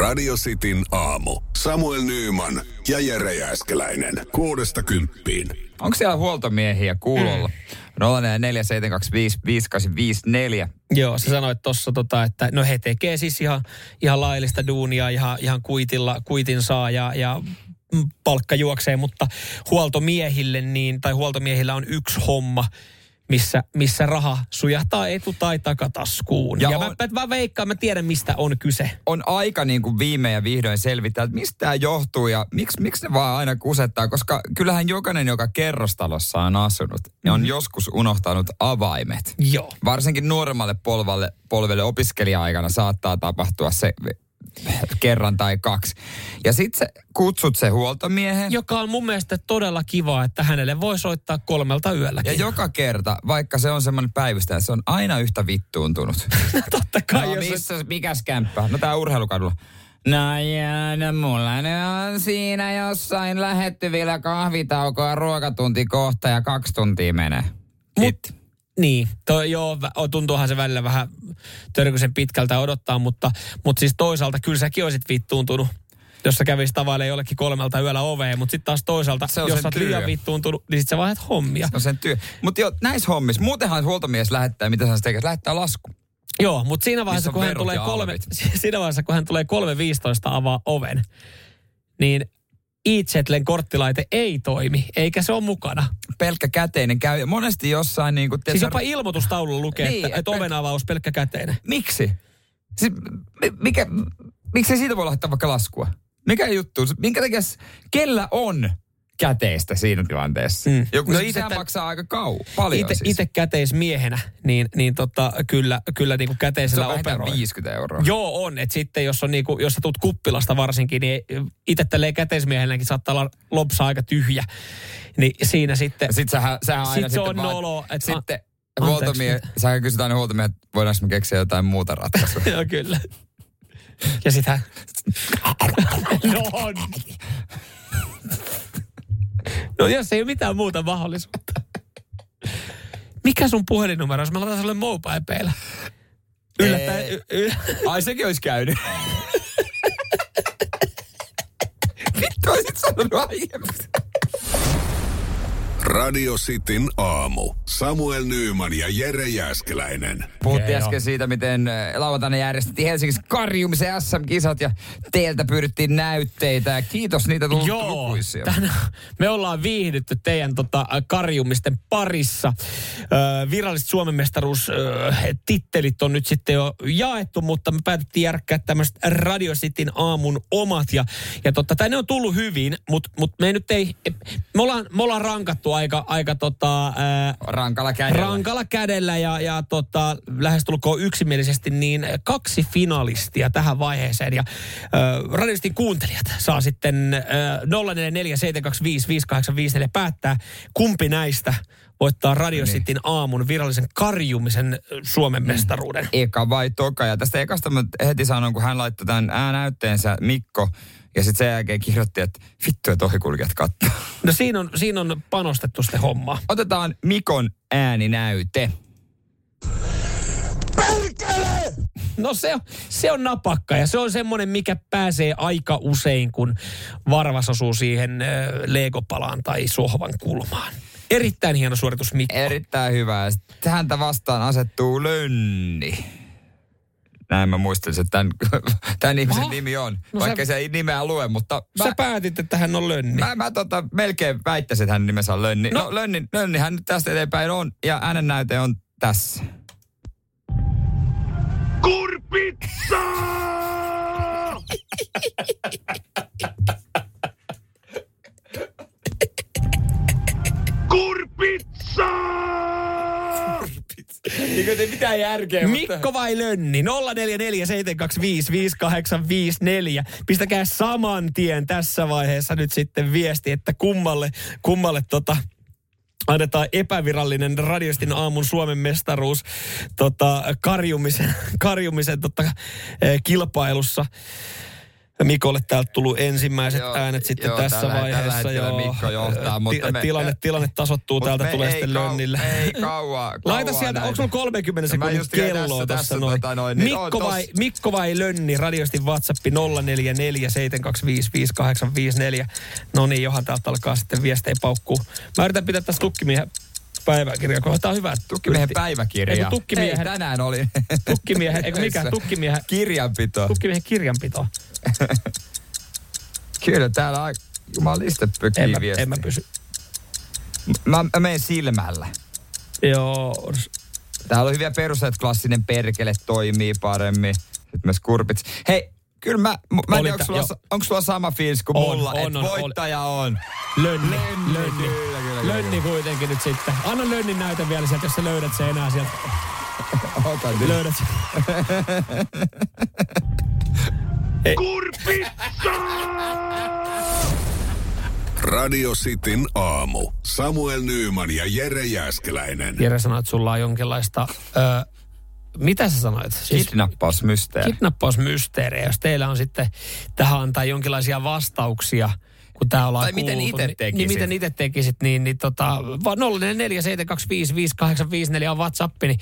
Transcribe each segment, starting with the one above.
Radio Cityn aamu. Samuel Nyyman ja Jere Jääskeläinen. Kuudesta kymppiin. Onko siellä huoltomiehiä kuulolla? Mm. 0447255854. Joo, sä sanoit tuossa, tota, että no he tekee siis ihan, ihan laillista duunia, ihan, ihan kuitilla, kuitin saa ja, ja palkka juoksee, mutta huoltomiehille niin, tai huoltomiehillä on yksi homma, missä, missä raha sujahtaa etu- tai takataskuun. Ja, ja on, mä, mä, veikkaan, mä tiedän mistä on kyse. On aika niin kuin viime ja vihdoin selvittää, että mistä tämä johtuu ja miksi, miksi ne vaan aina kusettaa. Koska kyllähän jokainen, joka kerrostalossa on asunut, mm. on joskus unohtanut avaimet. Joo. Varsinkin nuoremmalle polvalle, polvelle opiskelija-aikana saattaa tapahtua se kerran tai kaksi. Ja sit sä kutsut se huoltomiehen. Joka on mun mielestä todella kiva, että hänelle voi soittaa kolmelta yölläkin. Ja joka kerta, vaikka se on semmoinen päivystäjä, se on aina yhtä vittuuntunut. no totta kai. No, missä, et... mikäs kämppä? No tää urheilukadulla. No jää, no mulla ne on siinä jossain lähettyvillä kahvitaukoa ruokatunti kohta ja kaksi tuntia menee. Mut, niin, toi, joo, tuntuuhan se välillä vähän törkyisen pitkältä odottaa, mutta, mutta siis toisaalta kyllä säkin olisit vittuuntunut jos sä kävisit tavallaan jollekin kolmelta yöllä oveen, mutta sitten taas toisaalta, se jos sä oot liian vittuuntunut, niin sit sä vaihdat hommia. Se on sen työ. Mutta jo näissä hommissa, muutenhan huoltomies lähettää, mitä sä tekee, lähettää lasku. Joo, mutta siinä vaiheessa, kun hän tulee kolme, siinä vaiheessa, kun hän tulee 3.15 avaa oven, niin e korttilaite ei toimi, eikä se ole mukana. Pelkkä käteinen käy. Monesti jossain niin kuin... Siis jopa ilmoitustaululla lukee, niin, että, että oven avaus pelkkä käteinen. Miksi? Siis, mikä, miksi siitä voi laittaa vaikka laskua? Mikä juttu? Minkä takia, kellä on käteistä siinä tilanteessa. Mm. Joku no ite, maksaa aika kau, paljon ite, siis. Itse käteismiehenä, niin, niin tota, kyllä, kyllä niin kuin käteisellä Se on operoi. 50 euroa. Joo on, että sitten jos, on niin kuin, jos sä tulet kuppilasta varsinkin, niin itse tälleen käteismiehenäkin saattaa olla lopsa aika tyhjä. Niin siinä sitten... Sitten sähän, sähän aina sit se on nolo. Että sitten huoltomie, sähän kysyt aina huoltomie, että voidaanko me keksiä jotain muuta ratkaisua. Joo, kyllä. Ja sitä... no on. No jos ei ole mitään muuta mahdollisuutta. Mikä sun puhelinnumero, jos mä laitan sulle mobile Yllättäen. Y- y- Ai sekin olisi käynyt. Vittu olisit sanonut aiemmin. Radio Cityn aamu. Samuel Nyyman ja Jere Jäskeläinen. Puhuttiin okay, äsken siitä, miten äh, lauantaina järjestettiin Helsingissä karjumisen SM-kisat ja teiltä pyydettiin näytteitä. Ja kiitos niitä tullut Joo, lukuisia. Tämän, me ollaan viihdytty teidän tota, karjumisten parissa. Ö, viralliset Suomen mestaruustittelit on nyt sitten jo jaettu, mutta me päätettiin järkkää tämmöiset Radio Cityn aamun omat. Ja, ja totta, tai ne on tullut hyvin, mutta mut me nyt ei, me ollaan, me ollaan rankattu aika, aika tota, ää, rankalla kädellä. Rankalla kädellä ja, ja tota, lähestulkoon yksimielisesti niin kaksi finalistia tähän vaiheeseen. Ja radistin kuuntelijat saa sitten äh, 0447255854 päättää, kumpi näistä voittaa Radio niin. Cityn aamun virallisen karjumisen Suomen mm. mestaruuden. Eka vai toka? Ja tästä ekasta mä heti sanon, kun hän laittoi tämän äänäytteensä Mikko ja sitten sen jälkeen kirjoitti, että vittu, että ohikulkijat kattoo. No siinä on, siinä on panostettu sitten homma. Otetaan Mikon ääninäyte. Perkele! No se on, se on napakka ja se on semmoinen, mikä pääsee aika usein, kun varvas osuu siihen äh, legopalaan tai sohvan kulmaan. Erittäin hieno suoritus Mikko. Erittäin hyvä. Häntä vastaan asettuu Lönni. Näin mä muistelin, että tämän, tämän ihmisen Aha. nimi on. No vaikka sä, se ei nimeä lue, mutta... Mä, sä päätit, että hän on Lönni. Mä, mä tota, melkein väittäisin, että hän nimensä on Lönni. No, no Lönni, Lönni hän nyt tästä eteenpäin on, ja äänen näyte on tässä. Kurpitsa! Niin ei mitään järkeä. Mikko mutta... vai Lönni? 0447255854. Pistäkää saman tien tässä vaiheessa nyt sitten viesti, että kummalle, kummalle tota, annetaan epävirallinen radiostin aamun Suomen mestaruus tota, karjumisen, karjumisen tota, eh, kilpailussa. Mikolle täältä tullut ensimmäiset joo, äänet sitten joo, tässä tällä, vaiheessa. Tällä joo. Mikko johtaa, mutta Ti- me, tilanne, tilanne tasottuu, täältä tulee sitten kau, lönnille. Ei kauaa, Laita sieltä, onko sulla 30 sekunnin kelloa tässä, tässä noin? Tota noin niin Mikko, on, vai, Mikko vai Lönni, radiosti WhatsApp 0447255854. No niin, johan täältä alkaa sitten viestejä paukkuu. Mä yritän pitää tässä tukkimiehen päiväkirja. Tämä on hyvä. Tukkimiehen päiväkirja. Eiku, tukkimiehen, Ei, tänään oli. Tukkimiehen, eikö mikä? Tukkimiehen. Kirjanpito. Tukkimiehen kirjanpito. Kyllä täällä on jumaliste pökii en, en mä pysy. Mä, mä menen silmällä. Joo. Täällä on hyviä perusteita, että klassinen perkele toimii paremmin. Sitten myös kurpit. Hei, kyllä mä, mä en tiedä, onko sulla, onko sulla sama fiilis kuin on, mulla, että voittaja on. on. Lönni, lönni, lönni. Kyllä, kyllä, lönni lönni nyt sitten. Anna lönnin näytä vielä sieltä, jos sä löydät sen enää sieltä. Otan nyt. Löydät sen. Kurpitsa! Radio Cityn aamu. Samuel Nyyman ja Jere Jäskeläinen. Jere sanoi, että sulla on jonkinlaista... Ö, mitä sä sanoit? Siis kidnappausmysteeri. Kidnappausmysteeri. Jos teillä on sitten tähän antaa jonkinlaisia vastauksia, kun tää ollaan Tai miten itse niin, tekisit. Niin, miten itse tekisit, niin, niin tota, 047255854 on WhatsApp, niin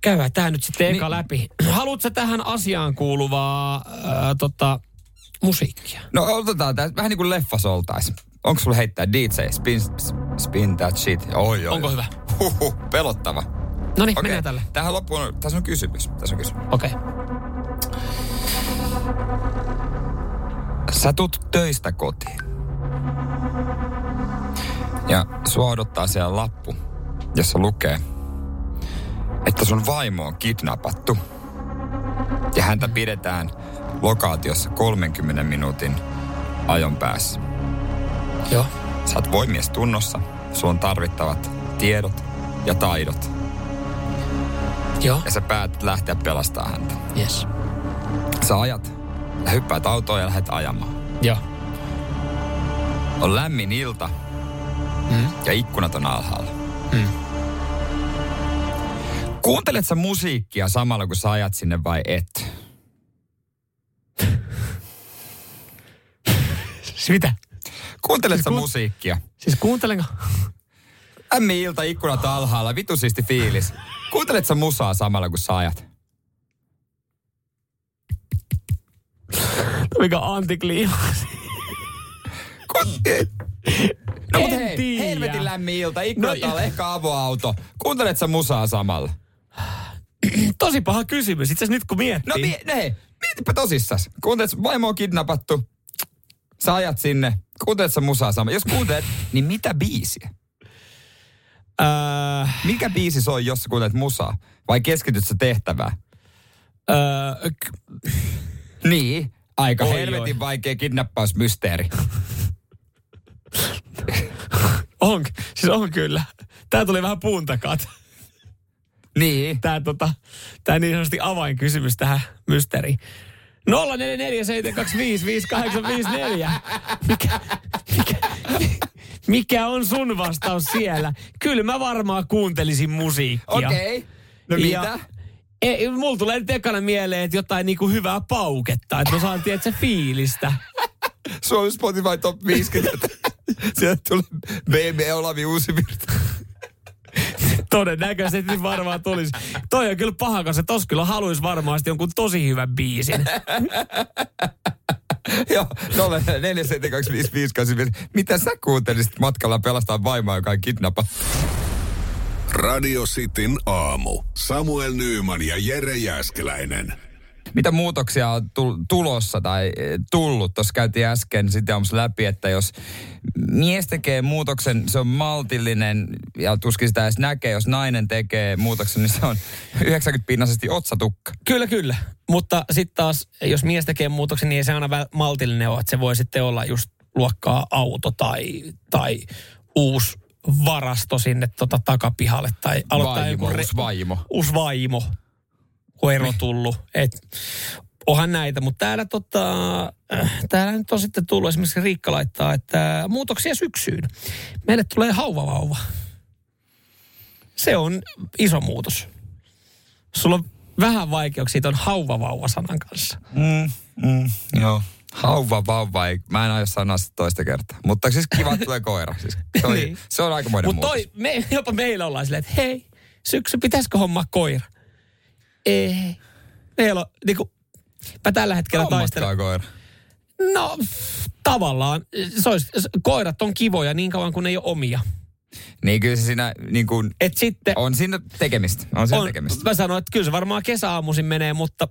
käydään tämä nyt sitten eka niin, läpi. Haluatko tähän asiaan kuuluvaa ää, tota, musiikkia? No otetaan tämä vähän niin kuin leffas oltais. Onko sulla heittää DJ Spin, spin that shit? Oi, oi. Onko hyvä? Huhhuh, pelottava. No niin, okay. mennään tälle. Tähän loppuun, tässä on kysymys. Tässä on kysymys. Okei. Okay. Sä tulet töistä kotiin. Ja sua odottaa siellä lappu, jossa lukee, että sun vaimo on kidnappattu. Ja häntä pidetään lokaatiossa 30 minuutin ajon päässä. Joo. Sä oot voimies tunnossa, sulla on tarvittavat tiedot ja taidot. Joo. Ja sä päätät lähteä pelastaa häntä. Yes. Sä ajat ja hyppäät autoon ja lähdet ajamaan. Joo. On lämmin ilta mm. ja ikkunat on alhaalla. Mm. Kuuntelet sä musiikkia samalla kun sä ajat sinne vai et? siis mitä? Kuuntelet siis sä ku... musiikkia? Siis kuuntelenko? Ämmi ilta, ikkunat alhaalla, vitu siisti fiilis. Kuuntelet sä musaa samalla kun sä ajat? Mikä antikliimaksi? No mutta hei, helvetin lämmin ilta, ikkunat no, ehkä avoauto. Kuuntelet sä musaa samalla? Tosi paha kysymys, itse nyt kun miettii. No mie, hei, mietipä tosissas. Kuuntelet, vaimo on kidnappattu. Sä ajat sinne. Kuuntelet sä musaa samalla? Jos kuuntelet, niin mitä biisiä? Öö, Mikä biisi soi, jos sä kuuntelet musaa? Vai keskityt sä tehtävään? Öö, k- niin, aika oi, helvetin oi. vaikea kidnappausmysteeri. on, siis on kyllä. Tää tuli vähän puun takaa. Niin. Tää, tota, tää niin sanotusti avainkysymys tähän mysteeriin. 0447255854. Mikä, mikä, mikä on sun vastaus siellä? Kyllä mä varmaan kuuntelisin musiikkia. Okei. Okay. No ja, mitä? Ei, mulla tulee nyt ekana mieleen, että jotain niinku hyvää pauketta. Että mä saan tietää fiilistä. Suomen Spotify Top 50. Sieltä tulee BB Olavi Uusivirta. Todennäköisesti varmaan tulisi. Toi on kyllä paha, koska tos kyllä haluaisi varmaan jonkun tosi hyvän biisin. Joo, 0472558. Mitä sä kuuntelisit matkalla pelastaa vaimaa, joka on kidnappa? Radio Cityn aamu. Samuel Nyyman ja Jere Jäskeläinen. Mitä muutoksia on tulossa tai e, tullut? Tuossa käytiin äsken sitten aamussa läpi, että jos mies tekee muutoksen, se on maltillinen ja tuskin sitä edes näkee. Jos nainen tekee muutoksen, niin se on 90-pinnaisesti otsatukka. Kyllä, kyllä. Mutta sitten taas, jos mies tekee muutoksen, niin ei se aina maltillinen ole. Että se voi sitten olla just luokkaa auto tai, tai uusi varasto sinne tota takapihalle. Tai aloittaa vaimo, joku re- uusi vaimo. Uusi vaimo, kun ero tullut. Et, onhan näitä, mutta täällä, tota, äh, täällä nyt on sitten tullut esimerkiksi Riikka laittaa, että muutoksia syksyyn. Meille tulee hauvavauva. Se on iso muutos. Sulla on vähän vaikeuksia tuon hauvavauva-sanan kanssa. Mm, mm, joo. Hauva, vauva, ei, mä en aio sanoa sitä toista kertaa. Mutta siis kiva, että tulee koira. Siis se, oli, niin. se on aikamoinen Mutta me, jopa meillä ollaan silleen, että hei, syksy, pitäisikö hommaa koira? Ei. Meillä on, niinku, mä tällä hetkellä taistelen. koira. No, tavallaan. Se olisi, koirat on kivoja niin kauan kuin ei ole omia. Niin kyllä se siinä niin kuin, Et sitten, on siinä tekemistä. On siinä on, tekemistä. Mä sanoin, että kyllä se varmaan kesäaamuisin menee, mutta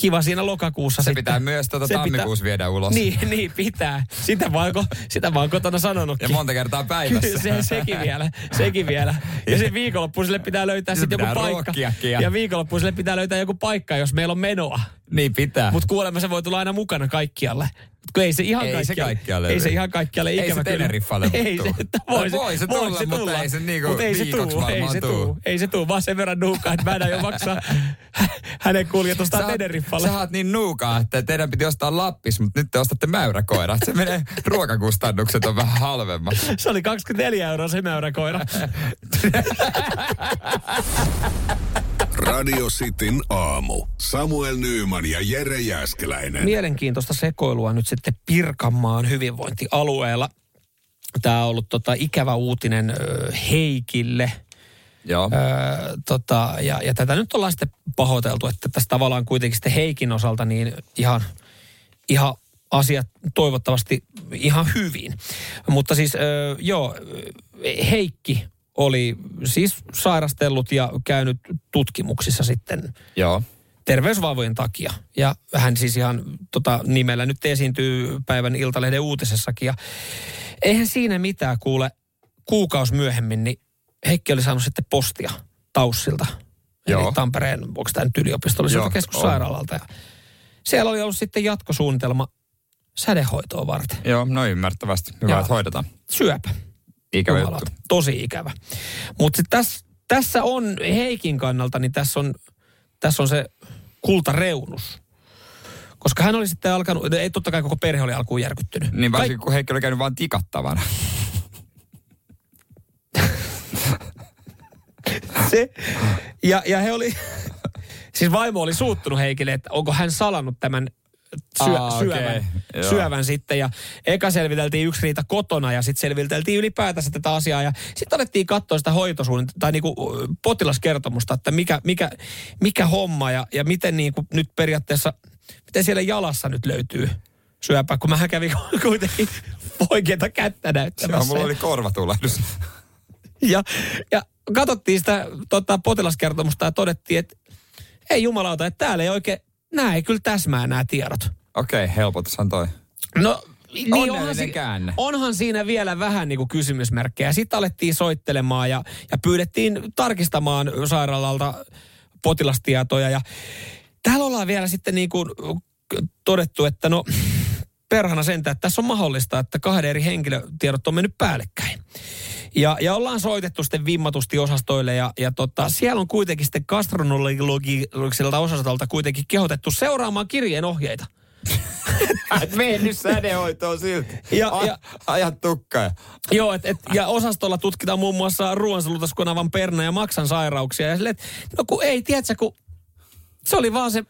kiva siinä lokakuussa Se sitten. pitää myös tuota tammikuussa pitää, viedä ulos. Niin, niin pitää. Sitä vaan, sitä vaan kotona sanonut. Ja monta kertaa päivässä. se, sekin vielä, sekin vielä. Ja se viikonloppuiselle pitää löytää sitten joku paikka. Ja viikonloppuiselle pitää löytää joku paikka, jos meillä on menoa. Niin pitää. Mutta kuulemma se voi tulla aina mukana kaikkialle. Kun ei se ihan ei kaikkialle, se kaikkialle ei se ihan kaikkialle ikävä Ei se Teneriffalle Ei se, voi, voi se tulla, voi se tulla, mutta ei se niinku Mut ei se tuu, ei se tuu. Ei se tuu, vaan sen verran nuukaa, että mä en jo maksaa hänen kuljetusta Teneriffalle. Sä oot niin nuukaa, että teidän piti ostaa Lappis, mutta nyt te ostatte mäyräkoira. Se menee, ruokakustannukset on vähän halvemmat. Se oli 24 euroa se mäyräkoira. Radio Cityn aamu. Samuel Nyyman ja Jere Jäskeläinen. Mielenkiintoista sekoilua nyt sitten Pirkanmaan hyvinvointialueella. Tämä on ollut tota, ikävä uutinen Heikille. Joo. Ö, tota, ja, ja tätä nyt ollaan sitten pahoiteltu, että tässä tavallaan kuitenkin sitten Heikin osalta niin ihan, ihan asiat toivottavasti ihan hyvin. Mutta siis ö, joo, Heikki oli siis sairastellut ja käynyt tutkimuksissa sitten Joo. terveysvaivojen takia. Ja hän siis ihan tota, nimellä nyt esiintyy päivän Iltalehden uutisessakin. Ja eihän siinä mitään kuule kuukausi myöhemmin, niin Heikki oli saanut sitten postia Taussilta. Joo. Eli Tampereen, onko tämä nyt yliopistolliselta keskussairaalalta. Ja siellä oli ollut sitten jatkosuunnitelma sädehoitoa varten. Joo, no ymmärtävästi. Hyvä, että hoidetaan. Syöpä. Ikävä juttu. Tosi ikävä. Mutta tässä, tässä on Heikin kannalta, niin tässä on, tässä on se kultareunus. Koska hän oli sitten alkanut, ei totta kai koko perhe oli alkuun järkyttynyt. Niin varsinkin kun Heikki oli käynyt vaan tikattavana. se, ja, ja he oli, siis vaimo oli suuttunut Heikille, että onko hän salannut tämän syö, Aa, syövän, okay. syövän sitten. Ja eka selviteltiin yksi riita kotona ja sitten selviteltiin ylipäätänsä tätä asiaa. Ja sitten alettiin katsoa sitä hoitosuunnitelmaa tai niinku potilaskertomusta, että mikä, mikä, mikä homma ja, ja miten niinku nyt periaatteessa, miten siellä jalassa nyt löytyy syöpä, kun mä kävin kuitenkin oikeita kättä näyttämässä. Joo, mulla oli korvatulehdus. ja, ja katsottiin sitä tota, potilaskertomusta ja todettiin, että ei jumalauta, että täällä ei oikein nämä ei kyllä täsmää nämä tiedot. Okei, okay, helpotushan toi. No, niin onhan, si- onhan siinä vielä vähän niin kuin kysymysmerkkejä. Sitten alettiin soittelemaan ja, ja pyydettiin tarkistamaan sairaalalta potilastietoja. Ja täällä ollaan vielä sitten niin kuin todettu, että no perhana sentä, että tässä on mahdollista, että kahden eri henkilötiedot on mennyt päällekkäin. Ja, ja ollaan soitettu sitten vimmatusti osastoille ja, ja tota, siellä on kuitenkin sitten gastronologiselta osastolta kuitenkin kehotettu seuraamaan kirjeen ohjeita. Mene nyt sädehoitoon silti. Ja, A- ja, ajat tukkaa. Joo, et, et, ja osastolla tutkitaan muun muassa ruoansalutuskunavan perna ja maksan sairauksia. Ja sille, no kun ei, tiedätkö, kun se oli vaan se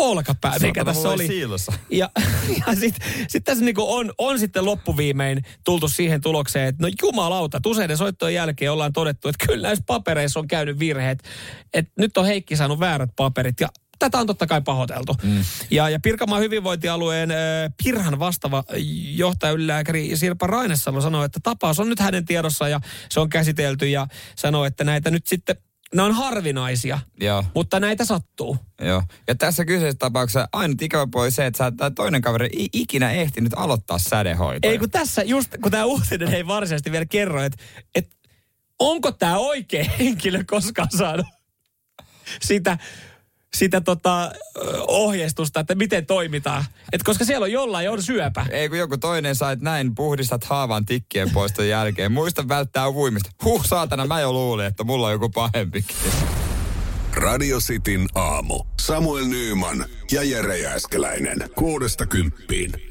olkapää, mikä tässä oli. Siilossa. Ja, ja sitten sit tässä niinku on, on sitten loppuviimein tultu siihen tulokseen, että no jumalauta, useiden soittojen jälkeen ollaan todettu, että kyllä näissä papereissa on käynyt virheet. Että nyt on Heikki saanut väärät paperit ja tätä on totta kai pahoiteltu. Mm. Ja, ja Pirkanmaan hyvinvointialueen äh, Pirhan vastaava johtajalääkäri Sirpa Rainessalo sanoi, että tapaus on nyt hänen tiedossa ja se on käsitelty ja sanoi, että näitä nyt sitten ne on harvinaisia, Joo. mutta näitä sattuu. Joo. Ja tässä kyseisessä tapauksessa ainut ikävä puoli se, että sä, tämä toinen kaveri ei ikinä ehtinyt aloittaa sädehoitoa. Ei kun tässä just, kun tämä uutinen ei varsinaisesti vielä kerro, että, että onko tämä oikea henkilö koskaan saanut sitä sitä tota, ohjeistusta, että miten toimitaan. Et koska siellä on jollain on syöpä. Ei kun joku toinen saa, että näin puhdistat haavan tikkien poiston jälkeen. Muista välttää uimista. Huh, saatana, mä jo luulin, että mulla on joku pahempikin. Radio Cityn aamu. Samuel Nyyman ja Jere Jääskeläinen. Kuudesta kymppiin.